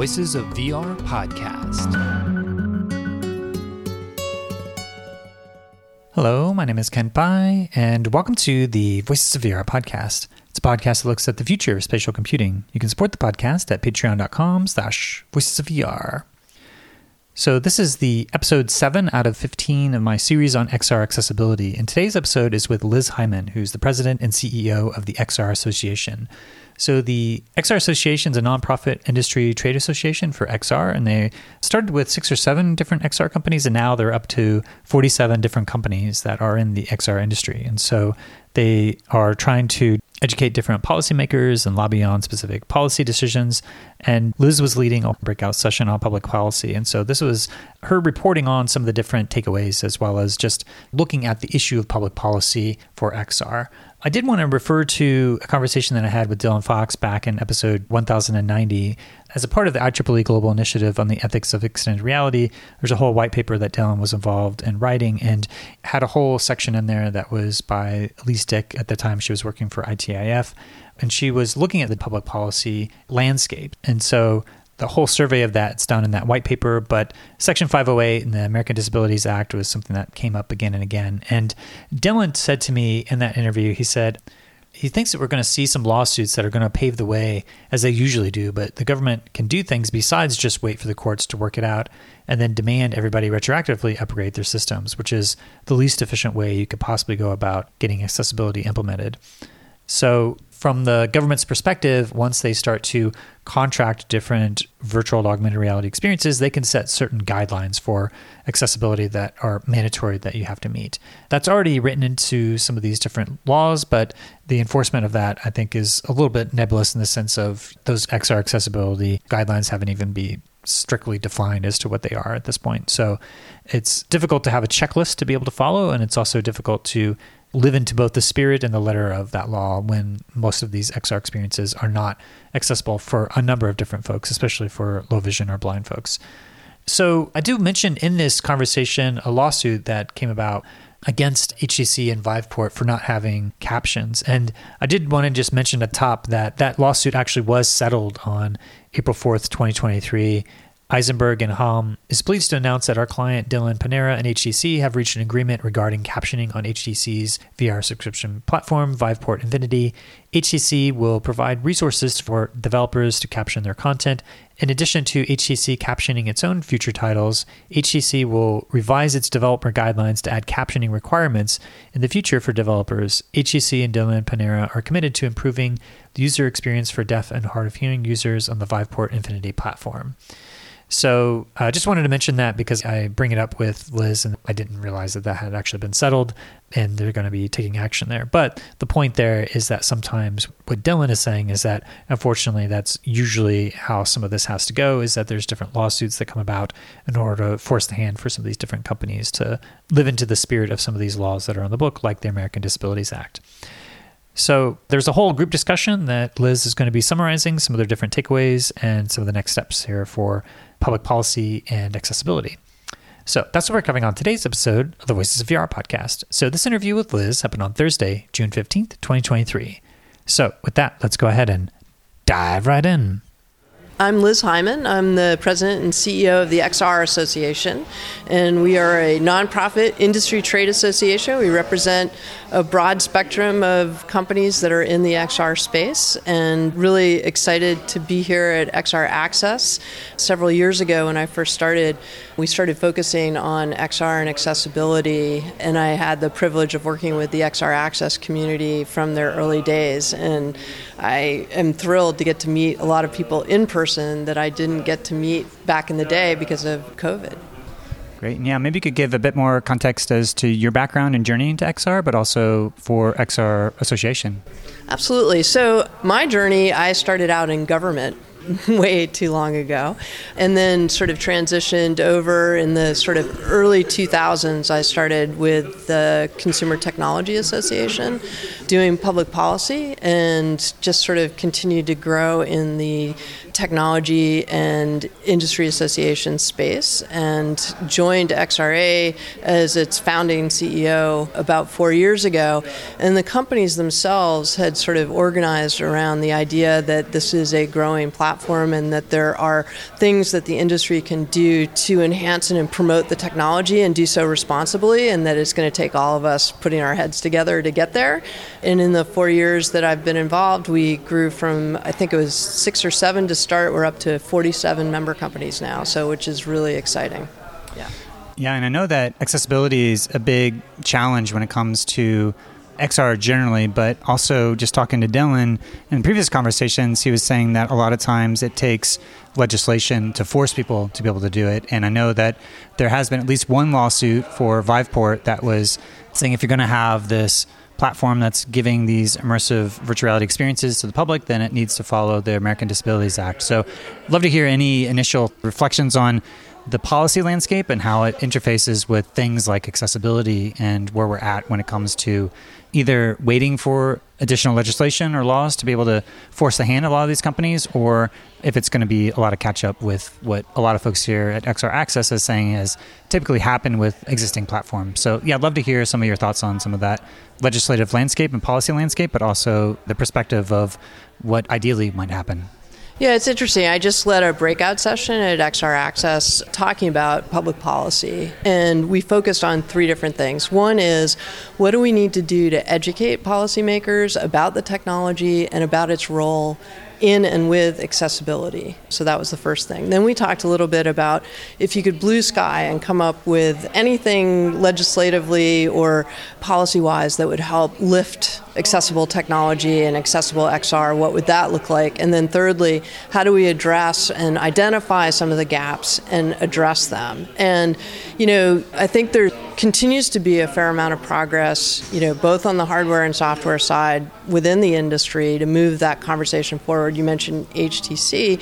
Voices of VR podcast. Hello, my name is Kent Bye, and welcome to the Voices of VR podcast. It's a podcast that looks at the future of spatial computing. You can support the podcast at patreon.com slash voices of VR. So this is the episode 7 out of 15 of my series on XR accessibility. And today's episode is with Liz Hyman, who's the president and CEO of the XR Association. So the XR Association is a nonprofit industry trade association for XR, and they started with six or seven different XR companies, and now they're up to 47 different companies that are in the XR industry. And so they are trying to educate different policymakers and lobby on specific policy decisions. And Liz was leading a breakout session on public policy. And so this was her reporting on some of the different takeaways as well as just looking at the issue of public policy for XR. I did want to refer to a conversation that I had with Dylan Fox back in episode 1090. As a part of the IEEE Global Initiative on the Ethics of Extended Reality, there's a whole white paper that Dylan was involved in writing and had a whole section in there that was by Ellysse Dick at the time she was working for ITIF. And she was looking at the public policy landscape. And so the whole survey of that is done in that white paper, but Section 508 in the American Disabilities Act was something that came up again and again. And Dylan said to me in that interview, he said, he thinks that we're going to see some lawsuits that are going to pave the way as they usually do, but the government can do things besides just wait for the courts to work it out and then demand everybody retroactively upgrade their systems, which is the least efficient way you could possibly go about getting accessibility implemented. So, from the government's perspective, once they start to contract different virtual augmented reality experiences, they can set certain guidelines for accessibility that are mandatory that you have to meet. That's already written into some of these different laws, but the enforcement of that, I think, is a little bit nebulous in the sense of those XR accessibility guidelines haven't even been strictly defined as to what they are at this point. So it's difficult to have a checklist to be able to follow, and it's also difficult to live into both the spirit and the letter of that law when most of these XR experiences are not accessible for a number of different folks, especially for low vision or blind folks. So, I do mention in this conversation a lawsuit that came about against HTC and Viveport for not having captions. And I did want to just mention at top that that lawsuit actually was settled on April 4th, 2023 Eisenberg and Baum is pleased to announce that our client Dylan Panera and HTC have reached an agreement regarding captioning on HTC's VR subscription platform, Viveport Infinity. HTC will provide resources for developers to caption their content. In addition to HTC captioning its own future titles, HTC will revise its developer guidelines to add captioning requirements in the future for developers. HTC and Dylan Panera are committed to improving the user experience for deaf and hard of hearing users on the Viveport Infinity platform. So I uh, just wanted to mention that because I bring it up with Liz and I didn't realize that that had actually been settled and they're going to be taking action there. But the point there is that sometimes what Dylan is saying is that unfortunately that's usually how some of this has to go is that there's different lawsuits that come about in order to force the hand for some of these different companies to live into the spirit of some of these laws that are on the book like the American Disabilities Act. So there's a whole group discussion that Liz is going to be summarizing some of their different takeaways and some of the next steps here for public policy, and accessibility. So that's what we're covering on today's episode of the Voices of VR podcast. So this interview with Liz happened on Thursday, June 15th, 2023. So with that, let's go ahead and dive right in. I'm Liz Hyman. I'm the president and CEO of the XR Association, and we are a nonprofit industry trade association. We represent a broad spectrum of companies that are in the XR space, and really excited to be here at XR Access. Several years ago, when I first started, we started focusing on XR and accessibility, and I had the privilege of working with the XR Access community from their early days. And I am thrilled to get to meet a lot of people in person that I didn't get to meet back in the day because of COVID. Great. Yeah, maybe you could give a bit more context as to your background and journey into XR, but also for XR Association. Absolutely. So, my journey, I started out in government way too long ago. And then sort of transitioned over in the sort of early 2000s. I started with the Consumer Technology Association doing public policy and just sort of continued to grow in the technology and industry association space and joined XRA as its founding CEO about four years ago. And the companies themselves had sort of organized around the idea that this is a growing platform and that there are things that the industry can do to enhance and promote the technology and do so responsibly, and that it's going to take all of us putting our heads together to get there. And in the four years that I've been involved, we grew from, I think it was six or seven to start, we're up to 47 member companies now, so which is really exciting. Yeah. Yeah, and I know that accessibility is a big challenge when it comes to XR generally, but also just talking to Dylan in previous conversations, he was saying that a lot of times it takes legislation to force people to be able to do it. And I know that there has been at least one lawsuit for Viveport that was saying if you're going to have this platform that's giving these immersive virtual reality experiences to the public, then it needs to follow the American Disabilities Act. So, I'd love to hear any initial reflections on the policy landscape and how it interfaces with things like accessibility and where we're at when it comes to either waiting for additional legislation or laws to be able to force the hand of a lot of these companies, or if it's going to be a lot of catch up with what a lot of folks here at XR Access is saying has typically happened with existing platforms. So, yeah, I'd love to hear some of your thoughts on some of that legislative landscape and policy landscape, but also the perspective of what ideally might happen. Yeah, it's interesting. I just led a breakout session at XR Access talking about public policy, and we focused on three different things. One is what do we need to do to educate policymakers about the technology and about its role in and with accessibility. So that was the first thing. Then we talked a little bit about if you could blue sky and come up with anything legislatively or policy wise that would help lift accessible technology and accessible XR, what would that look like? And then thirdly, how do we address and identify some of the gaps and address them? And, you know, I think there continues to be a fair amount of progress, you know, both on the hardware and software side within the industry to move that conversation forward. You mentioned HTC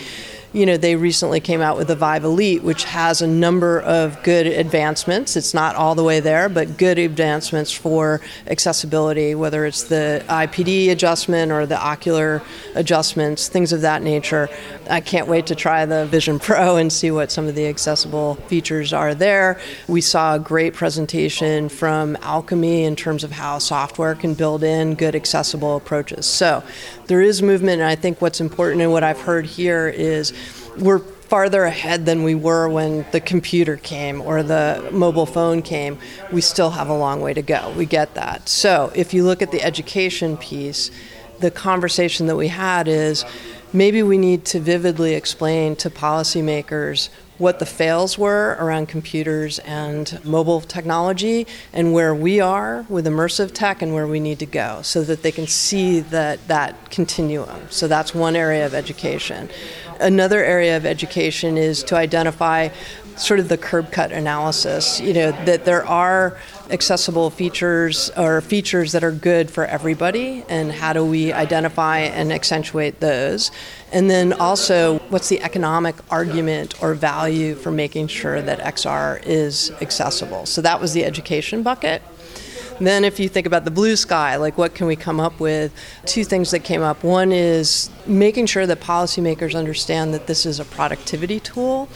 you know, they recently came out with the Vive Elite, which has a number of good advancements. It's not all the way there, but good advancements for accessibility, whether it's the IPD adjustment or the ocular adjustments, things of that nature. I can't wait to try the Vision Pro and see what some of the accessible features are there. We saw a great presentation from Alchemy in terms of how software can build in good accessible approaches. So there is movement, and I think what's important and what I've heard here is we're farther ahead than we were when the computer came or the mobile phone came. We still have a long way to go. We get that. So if you look at the education piece, the conversation that we had is maybe we need to vividly explain to policymakers what the fails were around computers and mobile technology and where we are with immersive tech and where we need to go so that they can see that that continuum. So that's one area of education. Another area of education is to identify sort of the curb cut analysis you know that there are accessible features or features that are good for everybody and how do we identify and accentuate those and then also what's the economic argument or value for making sure that xr is accessible so that was the education bucket then, if you think about the blue sky, like what can we come up with? Two things that came up. One is making sure that policymakers understand that this is a productivity tool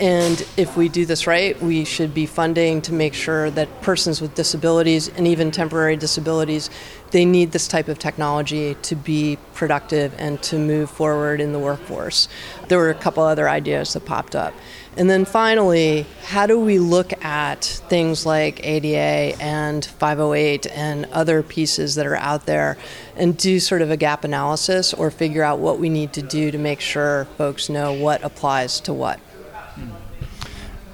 and if we do this right, we should be funding to make sure that persons with disabilities and even temporary disabilities, they need this type of technology to be productive and to move forward in the workforce. There were a couple other ideas that popped up. And then finally, how do we look at things like ADA and 508 and other pieces that are out there and do sort of a gap analysis or figure out what we need to do to make sure folks know what applies to what?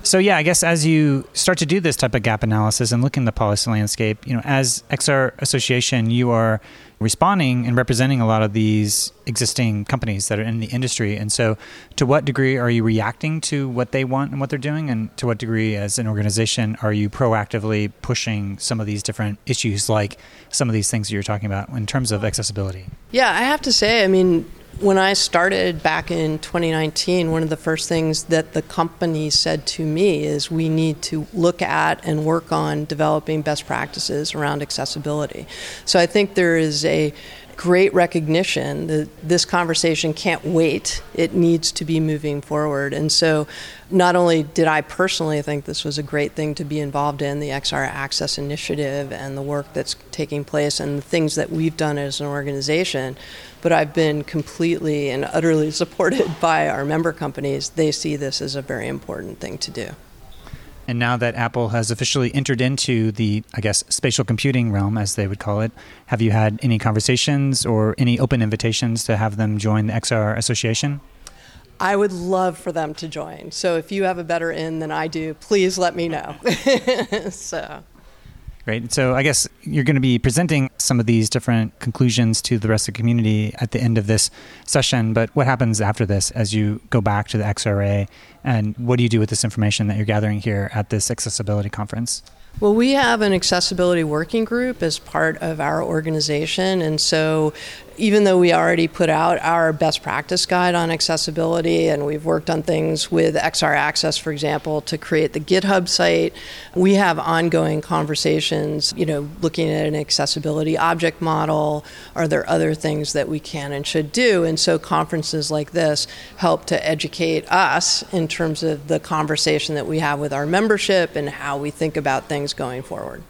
So yeah, I guess as you start to do this type of gap analysis and look in the policy landscape, you know, as XR Association, you are responding and representing a lot of these existing companies that are in the industry. And so, to what degree are you reacting to what they want and what they're doing? And to what degree, as an organization, are you proactively pushing some of these different issues, like some of these things that you're talking about in terms of accessibility? Yeah, I have to say, I mean, when I started back in 2019, one of the first things that the company said to me is we need to look at and work on developing best practices around accessibility. So I think there is a great recognition that this conversation can't wait. It needs to be moving forward. And so, not only did I personally think this was a great thing to be involved in, the XR Access Initiative and the work that's taking place and the things that we've done as an organization, but I've been completely and utterly supported by our member companies. They see this as a very important thing to do. And now that Apple has officially entered into the, I guess, spatial computing realm, as they would call it, have you had any conversations or any open invitations to have them join the XR Association? I would love for them to join. So if you have a better in than I do, please let me know. so. Great. So I guess you're going to be presenting some of these different conclusions to the rest of the community at the end of this session. But what happens after this as you go back to the XRA? And what do you do with this information that you're gathering here at this accessibility conference? Well, we have an accessibility working group as part of our organization. And so even though we already put out our best practice guide on accessibility and we've worked on things with XR Access, for example, to create the GitHub site, we have ongoing conversations, you know, looking at an accessibility object model. Are there other things that we can and should do? And so conferences like this help to educate us in terms of the conversation that we have with our membership and how we think about things going forward.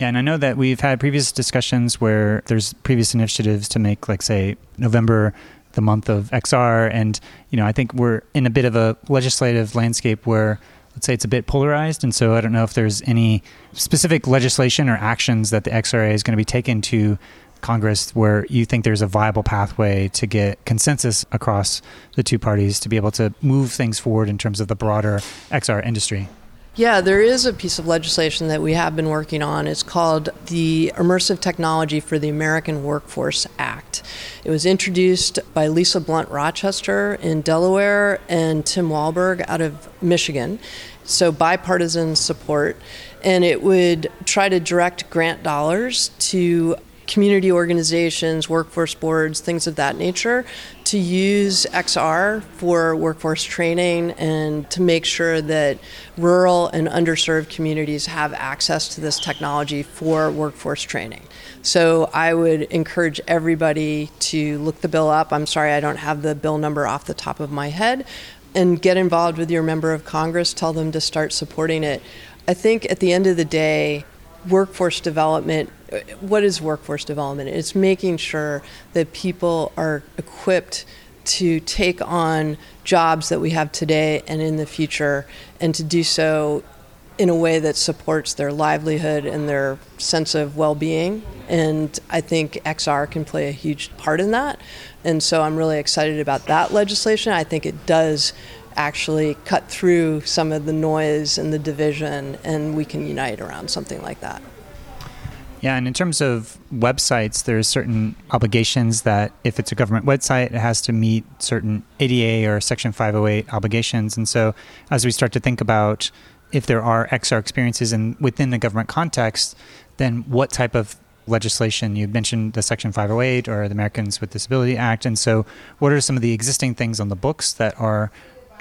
Yeah, and I know that we've had previous discussions where there's previous initiatives to make, like, say, November the month of XR, and you know, I think we're in a bit of a legislative landscape where, let's say, it's a bit polarized, and so I don't know if there's any specific legislation or actions that the XRA is going to be taken to Congress where you think there's a viable pathway to get consensus across the two parties to be able to move things forward in terms of the broader XR industry. Yeah, there is a piece of legislation that we have been working on. It's called the Immersive Technology for the American Workforce Act. It was introduced by Lisa Blunt Rochester in Delaware and Tim Walberg out of Michigan. So, bipartisan support. And it would try to direct grant dollars to community organizations, workforce boards, things of that nature, to use XR for workforce training and to make sure that rural and underserved communities have access to this technology for workforce training. So I would encourage everybody to look the bill up. I'm sorry I don't have the bill number off the top of my head. And get involved with your member of Congress, tell them to start supporting it. I think at the end of the day, workforce development what is workforce development? It's making sure that people are equipped to take on jobs that we have today and in the future, and to do so in a way that supports their livelihood and their sense of well being. And I think XR can play a huge part in that. And so I'm really excited about that legislation. I think it does actually cut through some of the noise and the division, and we can unite around something like that. Yeah, and in terms of websites, there's certain obligations that if it's a government website, it has to meet certain ADA or Section 508 obligations. And so as we start to think about if there are XR experiences in within the government context, then what type of legislation you mentioned the section 508 or the americans with disability act and so what are some of the existing things on the books that are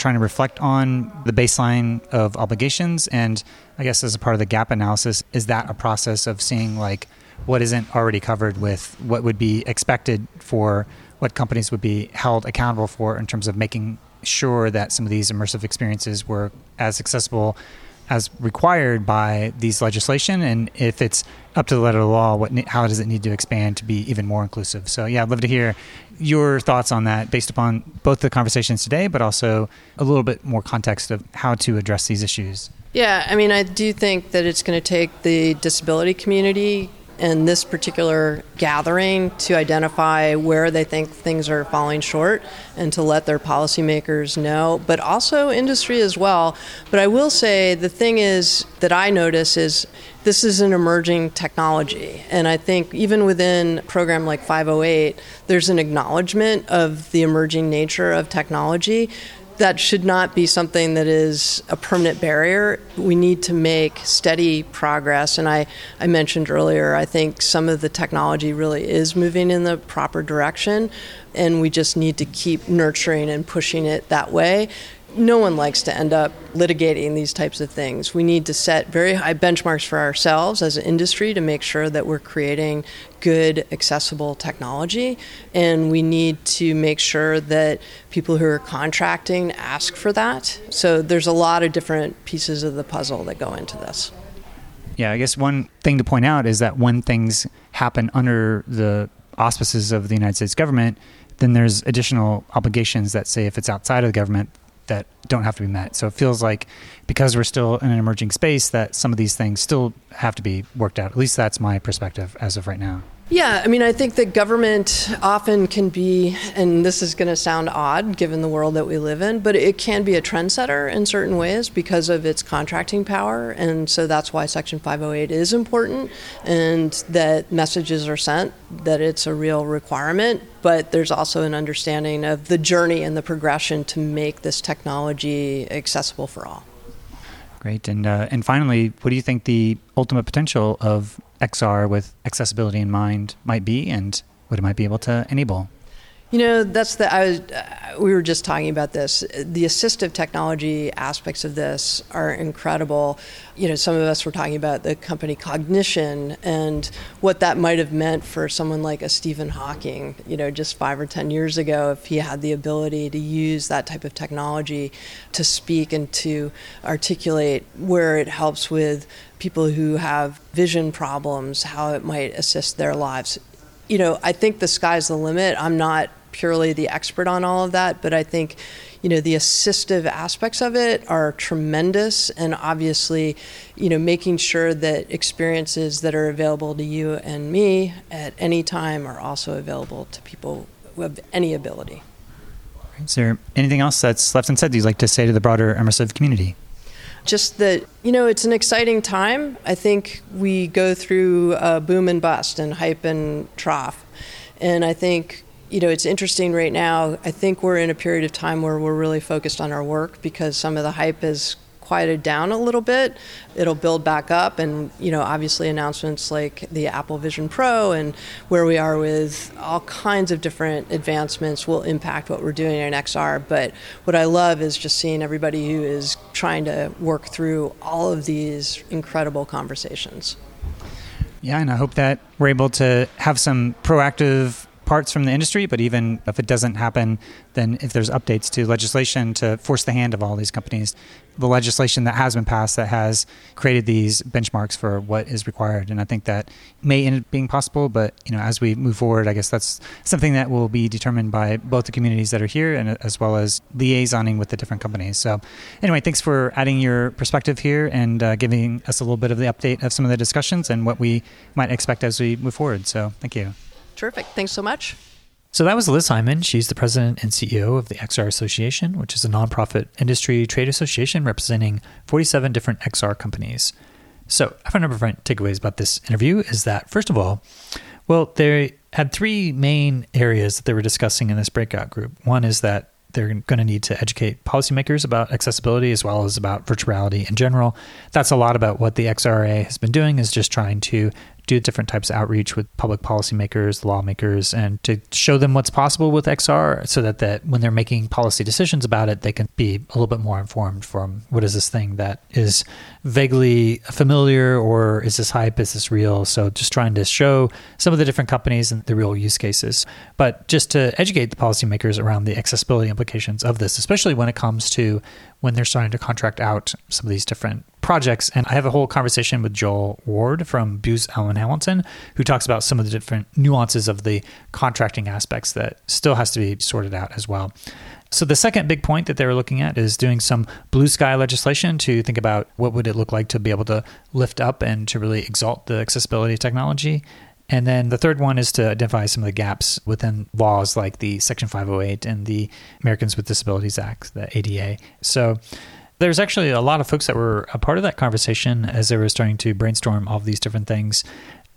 trying to reflect on the baseline of obligations. And i guess as a part of the gap analysis is that a process of seeing like what isn't already covered with what would be expected for what companies would be held accountable for in terms of making sure that some of these immersive experiences were as accessible as required by these legislation? And if it's up to the letter of the law what how does it need to expand to be even more inclusive? So yeah i'd love to hear your thoughts on that based upon both the conversations today but also a little bit more context of how to address these issues? Yeah i mean i do think that it's going to take the disability community in this particular gathering to identify where they think things are falling short and to let their policymakers know, but also industry as well. But I will say the thing is that I notice is this is an emerging technology. And I think even within a program like 508, there's an acknowledgement of the emerging nature of technology that should not be something that is a permanent barrier. We need to make steady progress. And I, I mentioned earlier, I think some of the technology really is moving in the proper direction, and we just need to keep nurturing and pushing it that way. No one likes to end up litigating these types of things. We need to set very high benchmarks for ourselves as an industry to make sure that we're creating good, accessible technology. And we need to make sure that people who are contracting ask for that. So there's a lot of different pieces of the puzzle that go into this. Yeah, I guess one thing to point out is that when things happen under the auspices of the United States government, then there's additional obligations that say if it's outside of the government that don't have to be met. So it feels like because we're still in an emerging space that some of these things still have to be worked out. At least that's my perspective as of right now. Yeah, I mean, I think that government often can be, and this is going to sound odd given the world that we live in, but it can be a trendsetter in certain ways because of its contracting power. And so that's why Section 508 is important and that messages are sent that it's a real requirement. But there's also an understanding of the journey and the progression to make this technology accessible for all. Great. And, uh, and finally, what do you think the ultimate potential of XR with accessibility in mind might be and what it might be able to enable? You know, that's the. I was. Uh, we were just talking about this. The assistive technology aspects of this are incredible. You know, some of us were talking about the company Cognixion and what that might have meant for someone like a Stephen Hawking. You know, just five or ten years ago, if he had the ability to use that type of technology to speak and to articulate where it helps with people who have vision problems, how it might assist their lives. You know, I think the sky's the limit. I'm not purely the expert on all of that, but I think you know the assistive aspects of it are tremendous. And obviously you know making sure that experiences that are available to you and me at any time are also available to people have any ability. Is there anything else that's left unsaid that you'd like to say to the broader immersive community? Just that you know it's an exciting time. I think we go through boom and bust and hype and trough. And i think you know, it's interesting right now. I think we're in a period of time where we're really focused on our work because some of the hype has quieted down a little bit. It'll build back up, and you know, obviously announcements like the Apple Vision Pro and where we are with all kinds of different advancements will impact what we're doing in XR. But what I love is just seeing everybody who is trying to work through all of these incredible conversations. Yeah, and I hope that we're able to have some proactive parts from the industry, but even if it doesn't happen, then if there's updates to legislation to force the hand of all these companies, the legislation that has been passed that has created these benchmarks for what is required. And I think that may end up being possible, but you know, as we move forward, I guess that's something that will be determined by both the communities that are here and as well as liaisoning with the different companies. So anyway, thanks for adding your perspective here and uh, giving us a little bit of the update of some of the discussions and what we might expect as we move forward. So thank you. Terrific. Thanks so much. So that was Liz Hyman. She's the president and CEO of the XR Association, which is a nonprofit industry trade association representing 47 different XR companies. So I have a number of takeaways about this interview is that, first of all, well, they had three main areas that they were discussing in this breakout group. One is that they're going to need to educate policymakers about accessibility as well as about virtuality in general. That's a lot about what the XRA has been doing is just trying to do different types of outreach with public policymakers, lawmakers, and to show them what's possible with XR so that, that when they're making policy decisions about it, they can be a little bit more informed from what is this thing that is vaguely familiar or is this hype, is this real? So just trying to show some of the different companies and the real use cases, but just to educate the policymakers around the accessibility implications of this, especially when it comes to when they're starting to contract out some of these different projects. And I have a whole conversation with Joel Ward from Booz Allen Hamilton, who talks about some of the different nuances of the contracting aspects that still has to be sorted out as well. So the second big point that they were looking at is doing some blue sky legislation to think about what would it look like to be able to lift up and to really exalt the accessibility technology. And then the third one is to identify some of the gaps within laws like the Section 508 and the Americans with Disabilities Act, the ADA. So there's actually a lot of folks that were a part of that conversation as they were starting to brainstorm all these different things.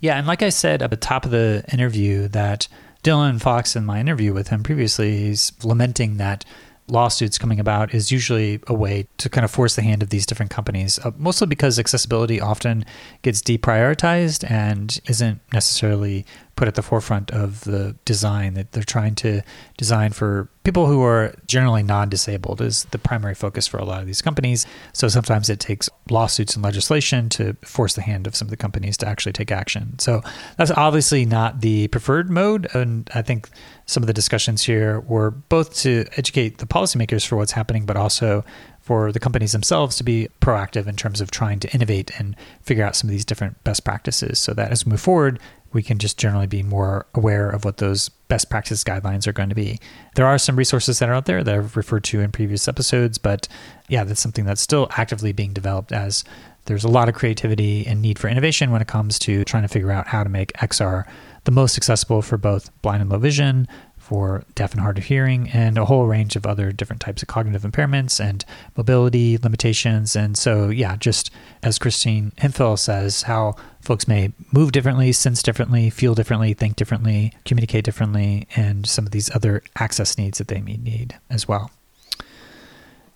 Yeah, and like I said at the top of the interview, that Dylan Fox, in my interview with him previously, he's lamenting that lawsuits coming about is usually a way to kind of force the hand of these different companies, uh, mostly because accessibility often gets deprioritized and isn't necessarily put at the forefront of the design that they're trying to design for people who are generally non-disabled is the primary focus for a lot of these companies. So sometimes it takes lawsuits and legislation to force the hand of some of the companies to actually take action. So that's obviously not the preferred mode and i think some of the discussions here were both to educate the policymakers for what's happening but also for the companies themselves to be proactive in terms of trying to innovate and figure out some of these different best practices so that as we move forward we can just generally be more aware of what those best practice guidelines are going to be. There are some resources that are out there that I've referred to in previous episodes, but yeah, that's something that's still actively being developed as there's a lot of creativity and need for innovation when it comes to trying to figure out how to make XR the most accessible for both blind and low vision, for deaf and hard of hearing, and a whole range of other different types of cognitive impairments and mobility limitations. And so, yeah, just as Christine Hemphill says, how folks may move differently, sense differently, feel differently, think differently, communicate differently, and some of these other access needs that they may need as well.